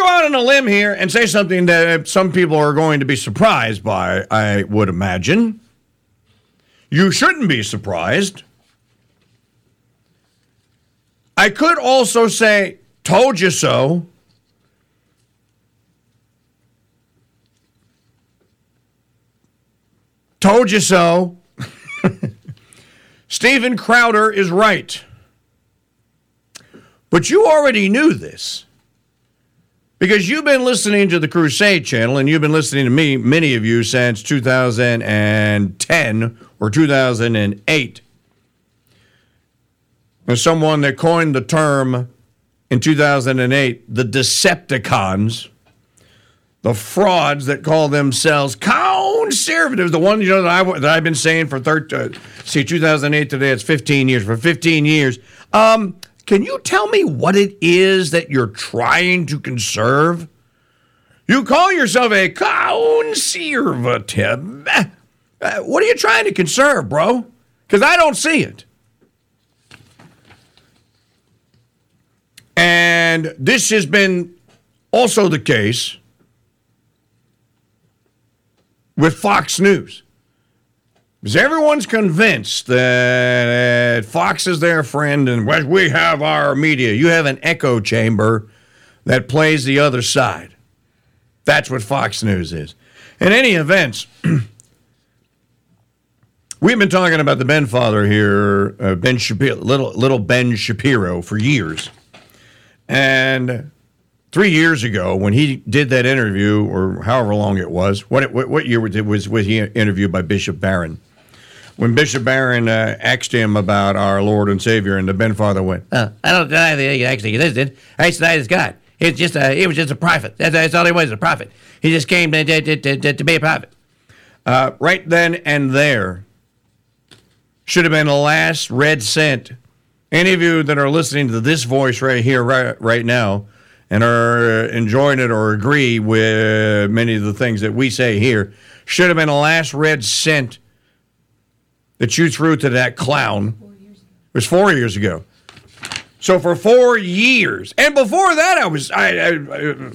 go out on a limb here and say something that uh, some people are going to be surprised by, I would imagine. You shouldn't be surprised. I could also say, told you so. Told you so. Steven Crowder is right. But you already knew this because you've been listening to the Crusade channel and you've been listening to me, many of you, since 2010 or 2008. There's someone that coined the term in 2008 the Decepticons, the frauds that call themselves conservatives, the ones you know that, I, that I've been saying for 30, uh, see 2008 today, it's 15 years, for 15 years. Um, can you tell me what it is that you're trying to conserve? You call yourself a conservative. Uh, what are you trying to conserve, bro? Because I don't see it. And this has been also the case with Fox News. Because everyone's convinced that Fox is their friend and we have our media. You have an echo chamber that plays the other side. That's what Fox News is. In any events, we've been talking about the Ben father here, uh, Ben Shapiro, little, little Ben Shapiro, for years. And three years ago, when he did that interview, or however long it was, what, what, what year was was, was he interviewed by Bishop Barron? When Bishop Barron uh, asked him about our Lord and Savior, and the Ben Father went, uh, "I don't deny that he actually existed. I deny his God. It's just a, he was just a prophet. That's, that's all he was, a prophet. He just came to, to, to, to be a prophet." Uh, right then and there should have been the last red cent. Any of you that are listening to this voice right here, right, right now, and are enjoying it or agree with many of the things that we say here, should have been the last red cent that you threw to that clown. It was four years ago. So for four years, and before that, I was I I,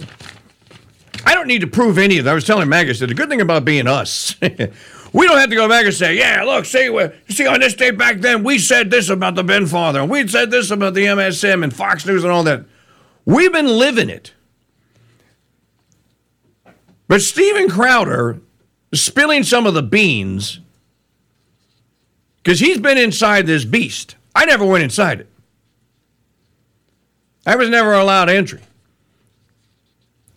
I don't need to prove any of that. I was telling Magus that the good thing about being us, we don't have to go back and say, yeah, look, see, see on this day back then, we said this about the Ben Father, and we said this about the MSM and Fox News and all that. We've been living it. But Steven Crowder spilling some of the beans because he's been inside this beast. I never went inside it. I was never allowed entry.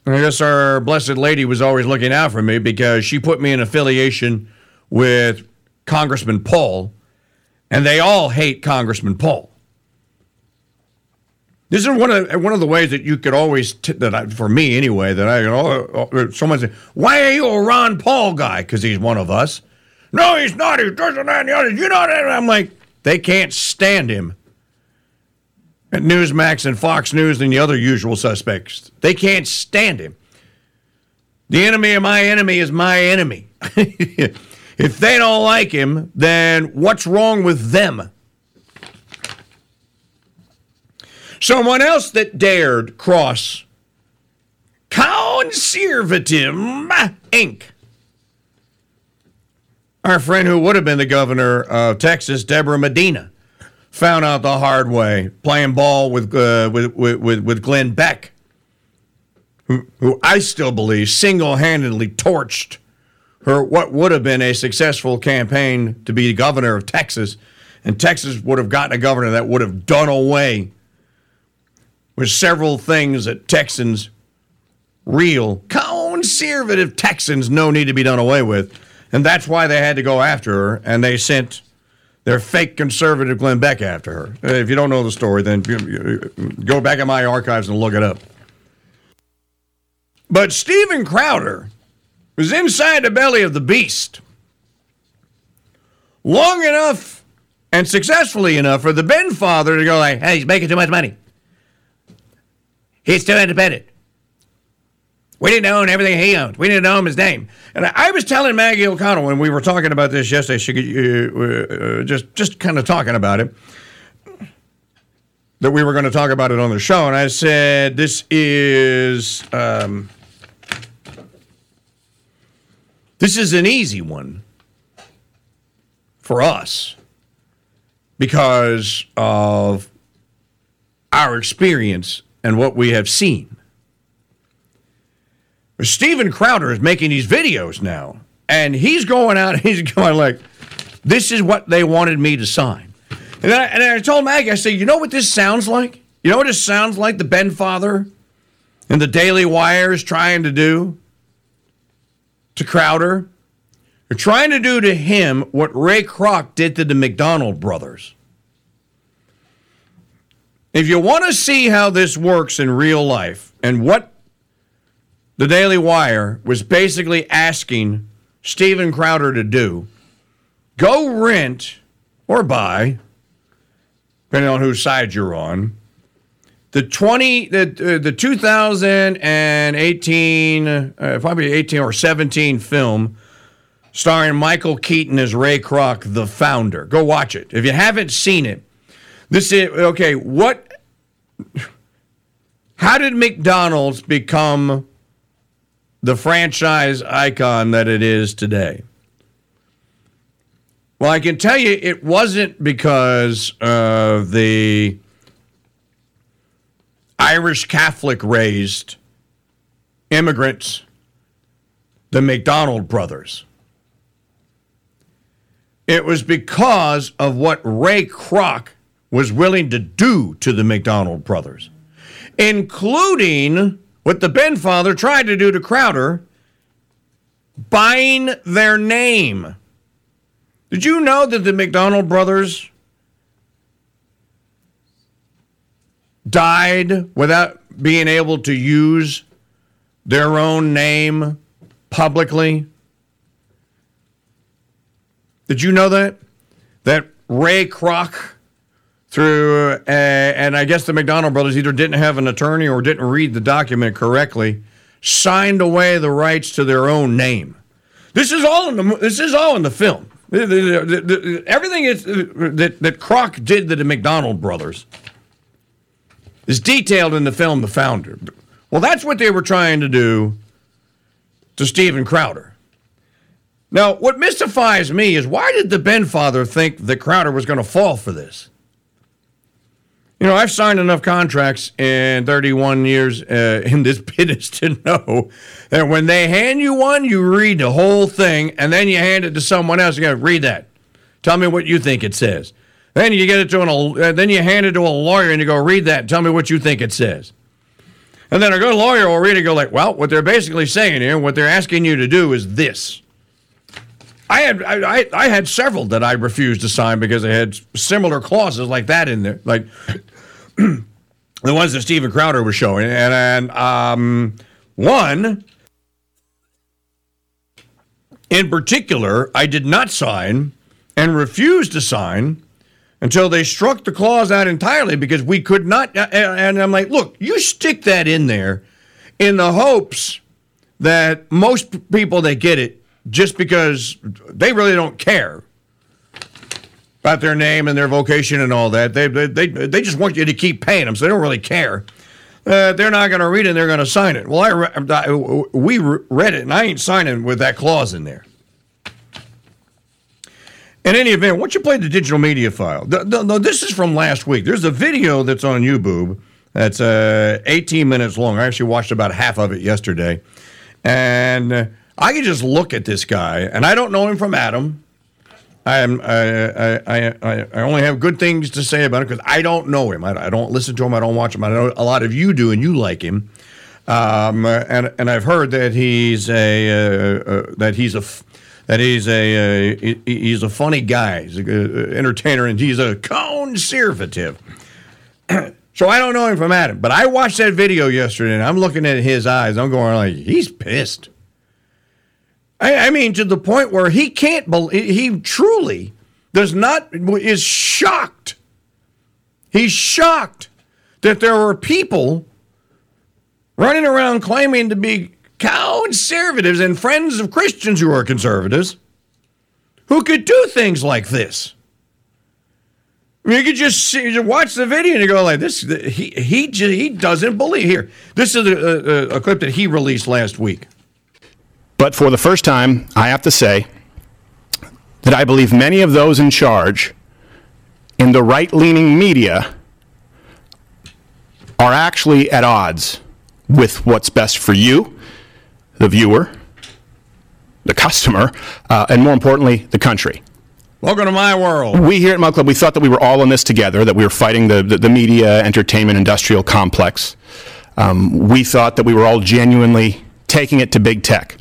I guess our blessed lady was always looking out for me because she put me in affiliation with Congressman Paul, and they all hate Congressman Paul. This is one of one of the ways that you could always t- that I, for me anyway that I oh, oh, someone say why are you a Ron Paul guy because he's one of us no, he's not. He's just that and the other. You know that? I'm like, they can't stand him. At Newsmax and Fox News and the other usual suspects. They can't stand him. The enemy of my enemy is my enemy. if they don't like him, then what's wrong with them? Someone else that dared cross conservative Inc our friend who would have been the governor of Texas, Deborah Medina, found out the hard way playing ball with uh, with, with with Glenn Beck, who, who I still believe single-handedly torched her what would have been a successful campaign to be governor of Texas, and Texas would have gotten a governor that would have done away with several things that Texans, real conservative Texans, no need to be done away with and that's why they had to go after her, and they sent their fake conservative Glenn Beck after her. If you don't know the story, then go back in my archives and look it up. But Steven Crowder was inside the belly of the beast long enough and successfully enough for the Ben father to go like, hey, he's making too much money. He's too independent. We didn't own everything he owned. We didn't own his name. And I, I was telling Maggie O'Connell when we were talking about this yesterday, she, uh, uh, just just kind of talking about it. that we were going to talk about it on the show, and I said this is um, this is an easy one for us because of our experience and what we have seen. Steven Crowder is making these videos now, and he's going out he's going like, "This is what they wanted me to sign." And I, and I told Maggie, I said, you know what this sounds like? You know what it sounds like the Ben Father and the Daily Wire is trying to do to Crowder? They're trying to do to him what Ray Kroc did to the McDonald brothers. If you want to see how this works in real life and what the Daily Wire was basically asking Steven Crowder to do, go rent or buy depending on whose side you're on. The 20, the, uh, the 2018, uh, probably 18 or 17 film starring Michael Keaton as Ray Kroc, the founder. Go watch it. If you haven't seen it, this is, okay, what, how did McDonald's become the franchise icon that it is today? Well, I can tell you it wasn't because of the Irish Catholic raised immigrants, the McDonald brothers. It was because of what Ray Kroc was willing to do to the McDonald brothers, including what the Ben father tried to do to Crowder, buying their name. Did you know that the McDonald brothers died without being able to use their own name publicly? Did you know that? That Ray Kroc, through, uh, and I guess the McDonald brothers either didn't have an attorney or didn't read the document correctly, signed away the rights to their own name. This is all in the. This is all in the film. The, the, the, everything is, that, that Kroc did to the McDonald brothers is detailed in the film The Founder. Well, that's what they were trying to do to Steven Crowder. Now, what mystifies me is why did the Ben father think that Crowder was going to fall for this? You know, I've signed enough contracts in 31 years uh, in this business to know that when they hand you one, you read the whole thing, and then you hand it to someone else. You got to read that. Tell me what you think it says. Then you get it to an, uh, then you hand it to a lawyer, and you go read that. tell me what you think it says. And then a good lawyer will read it, and go like, well, what they're basically saying here, what they're asking you to do is this. I had I, I had several that I refused to sign because they had similar clauses like that in there, like the ones that Steven Crowder was showing, and, and um, one in particular, I did not sign and refused to sign until they struck the clause out entirely because we could not. And I'm like, look, you stick that in there in the hopes that most people that get it just because they really don't care about their name and their vocation and all that. They, they, they, they just want you to keep paying them, so they don't really care. Uh, they're not going to read it, and they're going to sign it. Well, I, I, we read it, and I ain't signing with that clause in there. In any event, once you play the digital media file, the, the, the, this is from last week. There's a video that's on YouTube that's uh, 18 minutes long. I actually watched about half of it yesterday. And I can just look at this guy, and I don't know him from Adam. I am I, I, I, I only have good things to say about him because I don't know him. I, I, don't listen to him. I don't watch him. I know a lot of you do, and you like him. Um, and and I've heard that he's a uh, uh, that he's a that he's a uh, he's a funny guy. He's an entertainer, and he's a conservative. so I don't know him from Adam, but I watched that video yesterday, and I'm looking at his eyes. I'm going like, he's pissed. I, I mean, to the point where he can't believe, he truly does not, is shocked. He's shocked that there are people running around claiming to be conservatives and friends of Christians who are conservatives who could do things like this. You could just see, you watch the video and you go like this. He he he doesn't believe. Here, this is a, a, a clip that he released last week. But for the first time, I have to say that I believe many of those in charge in the right leaning media are actually at odds with what's best for you, the viewer, the customer, uh, and more importantly, the country. Welcome to my world. We here at Mug Club, we thought that we were all in this together, that we were fighting the, the, the media, entertainment, industrial complex. Um, we thought that we were all genuinely taking it to big tech.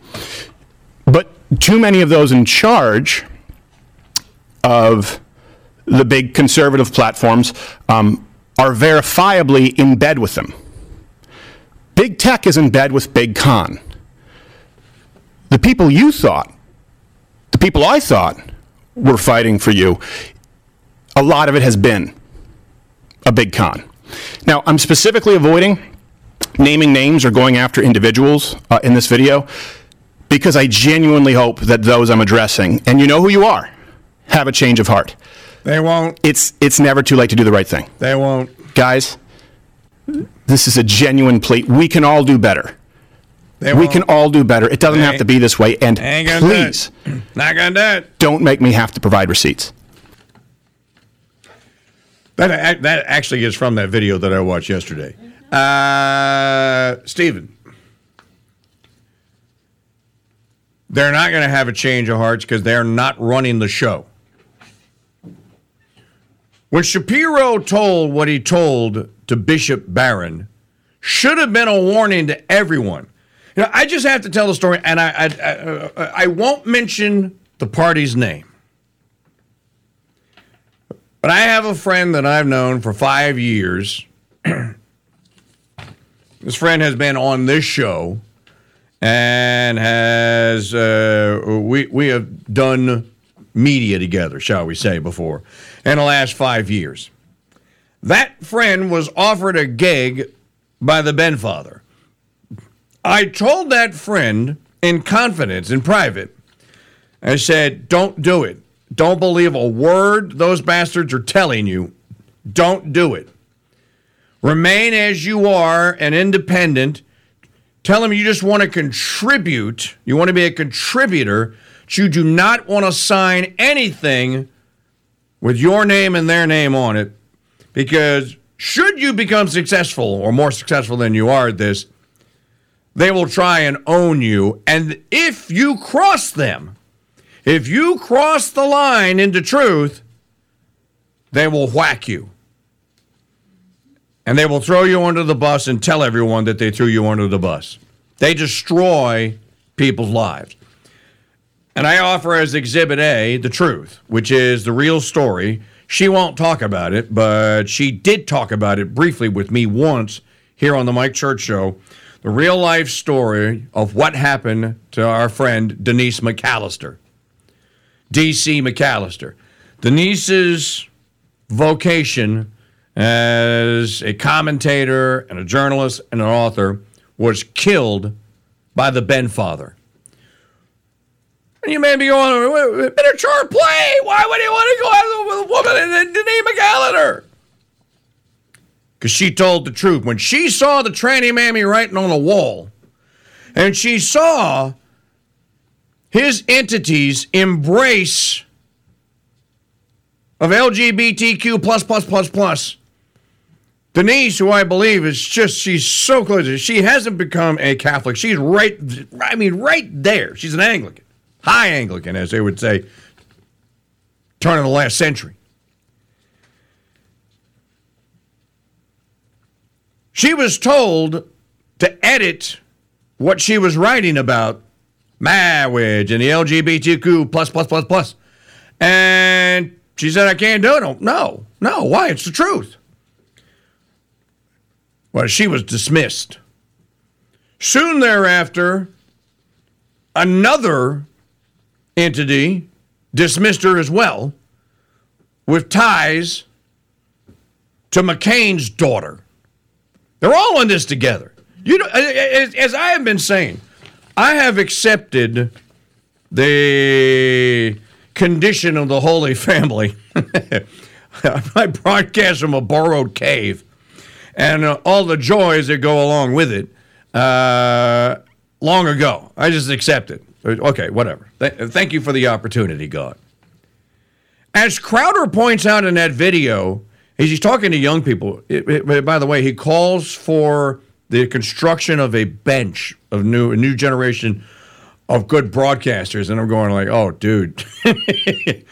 But too many of those in charge of the big conservative platforms um, are verifiably in bed with them. Big tech is in bed with big con. The people you thought, the people I thought were fighting for you, a lot of it has been a big con. Now, I'm specifically avoiding naming names or going after individuals uh, in this video because I genuinely hope that those I'm addressing, and you know who you are, have a change of heart. They won't. It's it's never too late to do the right thing. They won't. Guys, this is a genuine plea. We can all do better. They We won't. can all do better. It doesn't have to be this way. And please, do. Not gonna do it. don't make me have to provide receipts. That that actually is from that video that I watched yesterday. Uh, Steven, they're not going to have a change of hearts because they're not running the show. When Shapiro told what he told to Bishop Barron, should have been a warning to everyone. You know, I just have to tell the story, and I I, I, uh, I won't mention the party's name. But I have a friend that I've known for five years. this friend has been on this show and has uh, we we have done media together, shall we say, before in the last five years. That friend was offered a gig by the Benfather. I told that friend in confidence, in private, I said, don't do it. Don't believe a word those bastards are telling you. Don't do it. Remain as you are and independent. Tell them you just want to contribute. You want to be a contributor. But you do not want to sign anything with your name and their name on it. Because should you become successful or more successful than you are at this, they will try and own you. And if you cross them, if you cross the line into truth, they will whack you. And they will throw you under the bus and tell everyone that they threw you under the bus. They destroy people's lives. And I offer as Exhibit A the truth, which is the real story. She won't talk about it, but she did talk about it briefly with me once here on the Mike Church Show. The real life story of what happened to our friend Denise McAllister. DC McAllister. Denise's vocation as a commentator and a journalist and an author was killed by the Benfather. And you may be going, miniature play. Why would he want to go out with a woman and Denise McAllister? Because she told the truth. When she saw the tranny mammy writing on the wall, and she saw his entities embrace of LGBTQ plus plus plus plus. Denise, who I believe is just she's so close. She hasn't become a Catholic. She's right I mean right there. She's an Anglican. High Anglican, as they would say, turn of the last century. She was told to edit what she was writing about marriage and the LGBTQ plus plus plus plus. And she said, I can't do it. No, no. Why? It's the truth. Well, she was dismissed. Soon thereafter, another entity dismissed her as well with ties to McCain's daughter. They're all in this together. You know, as, as I have been saying, I have accepted the condition of the Holy Family. I broadcast from a borrowed cave and uh, all the joys that go along with it uh, long ago. I just accept it. Okay, whatever. Th- thank you for the opportunity, God. As Crowder points out in that video, he's talking to young people. It, it, by the way, he calls for the construction of a bench of new a new generation of good broadcasters, and I'm going like, oh, dude.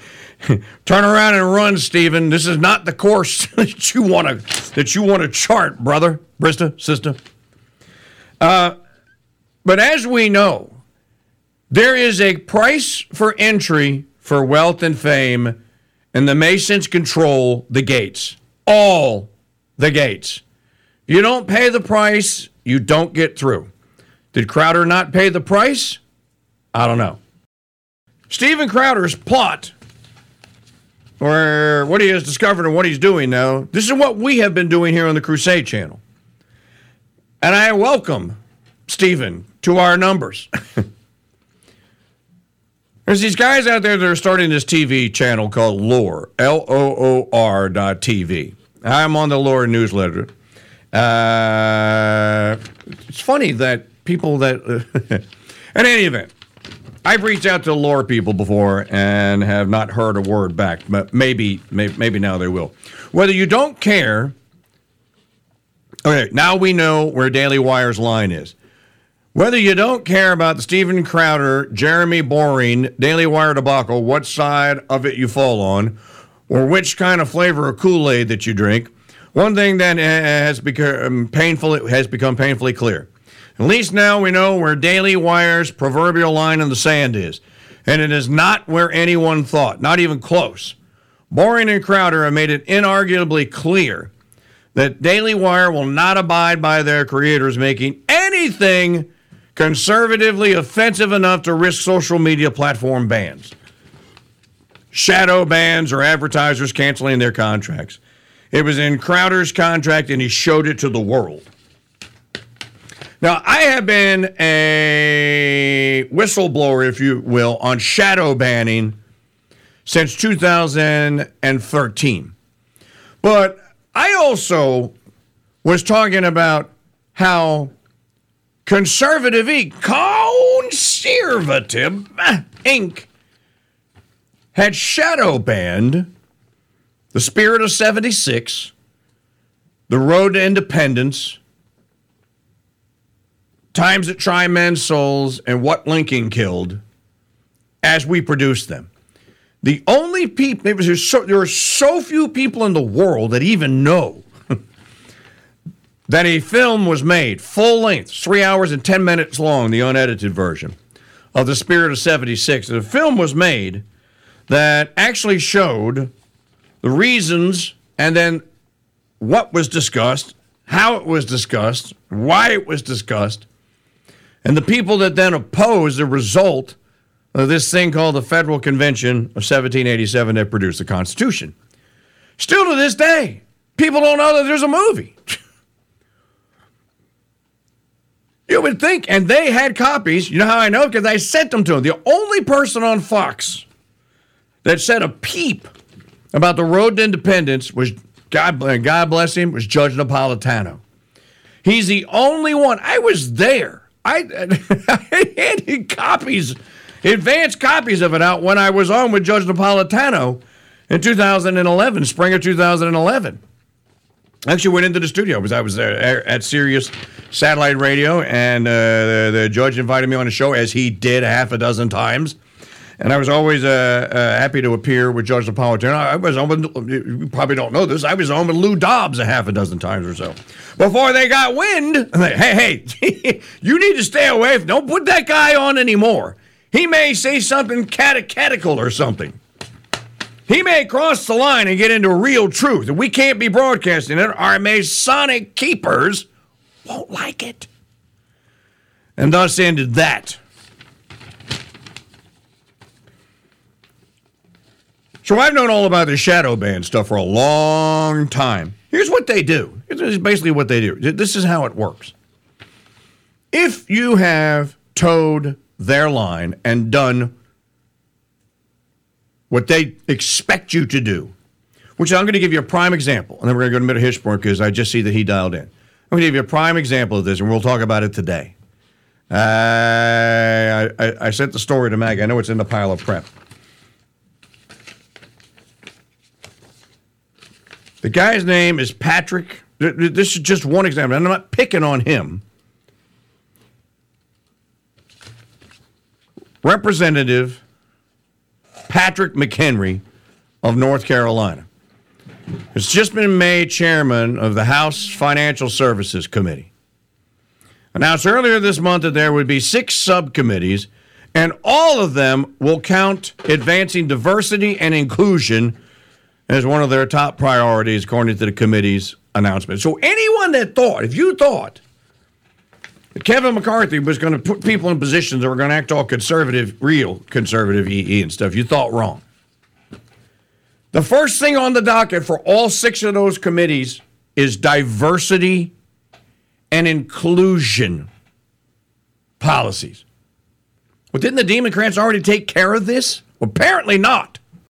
Turn around and run, Steven. This is not the course that you want to that you want to chart, brother, Brista, sister. Uh, but as we know, there is a price for entry for wealth and fame, and the Masons control the gates. All the gates. You don't pay the price, you don't get through. Did Crowder not pay the price? I don't know. Steven Crowder's plot or what he has discovered and what he's doing now. This is what we have been doing here on the Crusade channel. And I welcome Steven to our numbers. There's these guys out there that are starting this TV channel called Loor, L O O R dot TV. I'm on the Loor newsletter. Uh, it's funny that people that, in any event, I've reached out to Loor people before and have not heard a word back, but maybe, maybe, maybe now they will. Whether you don't care, okay, now we know where Daily Wire's line is. Whether you don't care about the Steven Crowder, Jeremy Boring, Daily Wire debacle, what side of it you fall on, or which kind of flavor of Kool Aid that you drink, one thing that has become painful has become painfully clear. At least now we know where Daily Wire's proverbial line in the sand is. And it is not where anyone thought, not even close. Boring and Crowder have made it inarguably clear that Daily Wire will not abide by their creators making anything conservatively offensive enough to risk social media platform bans, shadow bans, or advertisers canceling their contracts. It was in Crowder's contract, and he showed it to the world. Now, I have been a whistleblower, if you will, on shadow banning since 2013. But I also was talking about how conservative Inc., conservative eh, Inc., had shadow banned the Spirit of 76, the Road to Independence, Times That Try Men's Souls, and What Lincoln Killed as we produce them. The only people, there, so, there are so few people in the world that even know that a film was made, full length, three hours and 10 minutes long, the unedited version of The Spirit of 76. The film was made that actually showed the reasons and then what was discussed, how it was discussed, why it was discussed, and the people that then opposed the result of this thing called the Federal Convention of 1787 that produced the Constitution. Still to this day, people don't know that there's a movie. you would think, and they had copies. You know how I know? Because I sent them to them. The only person on Fox that said a peep about the road to independence was God, God bless him, was Judge Napolitano. He's the only one. I was there. I, I had copies, advanced copies of it out when I was on with Judge Napolitano in 2011, spring of 2011. I actually went into the studio because I was there at Sirius Satellite Radio, and uh, the, the, judge invited me on the show, as he did half a dozen times. And I was always uh, uh, happy to appear with Judge Napolitano. I was on with, you probably don't know this, I was on with Lou Dobbs a half a dozen times or so before they got wind. Hey, hey, you need to stay away. Don't put that guy on anymore. He may say something catechetical or something. He may cross the line and get into real truth, and we can't be broadcasting it. Our Masonic keepers won't like it. And thus ended that. So I've known all about the shadow band stuff for a long time. Here's what they do. This is basically what they do. This is how it works. If you have towed their line and done what they expect you to do, which I'm going to give you a prime example, and then we're going to go to Middle Hitchburg because I just see that he dialed in. I'm going to give you a prime example of this, and we'll talk about it today. Uh, I, I, I sent the story to Maggie. I know it's in the pile of prep. The guy's name is Patrick. This is just one example. and I'm not picking on him. Representative Patrick McHenry of North Carolina has just been made chairman of the House Financial Services Committee. Announced earlier this month that there would be six subcommittees, and all of them will count advancing diversity and inclusion as one of their top priorities, according to the committee's announcement. So, anyone that thought, if you thought that Kevin McCarthy was going to put people in positions that were going to act all conservative, real conservative EE and stuff, you thought wrong. The first thing on the docket for all six of those committees is diversity and inclusion policies. Well, didn't the Democrats already take care of this? Apparently not.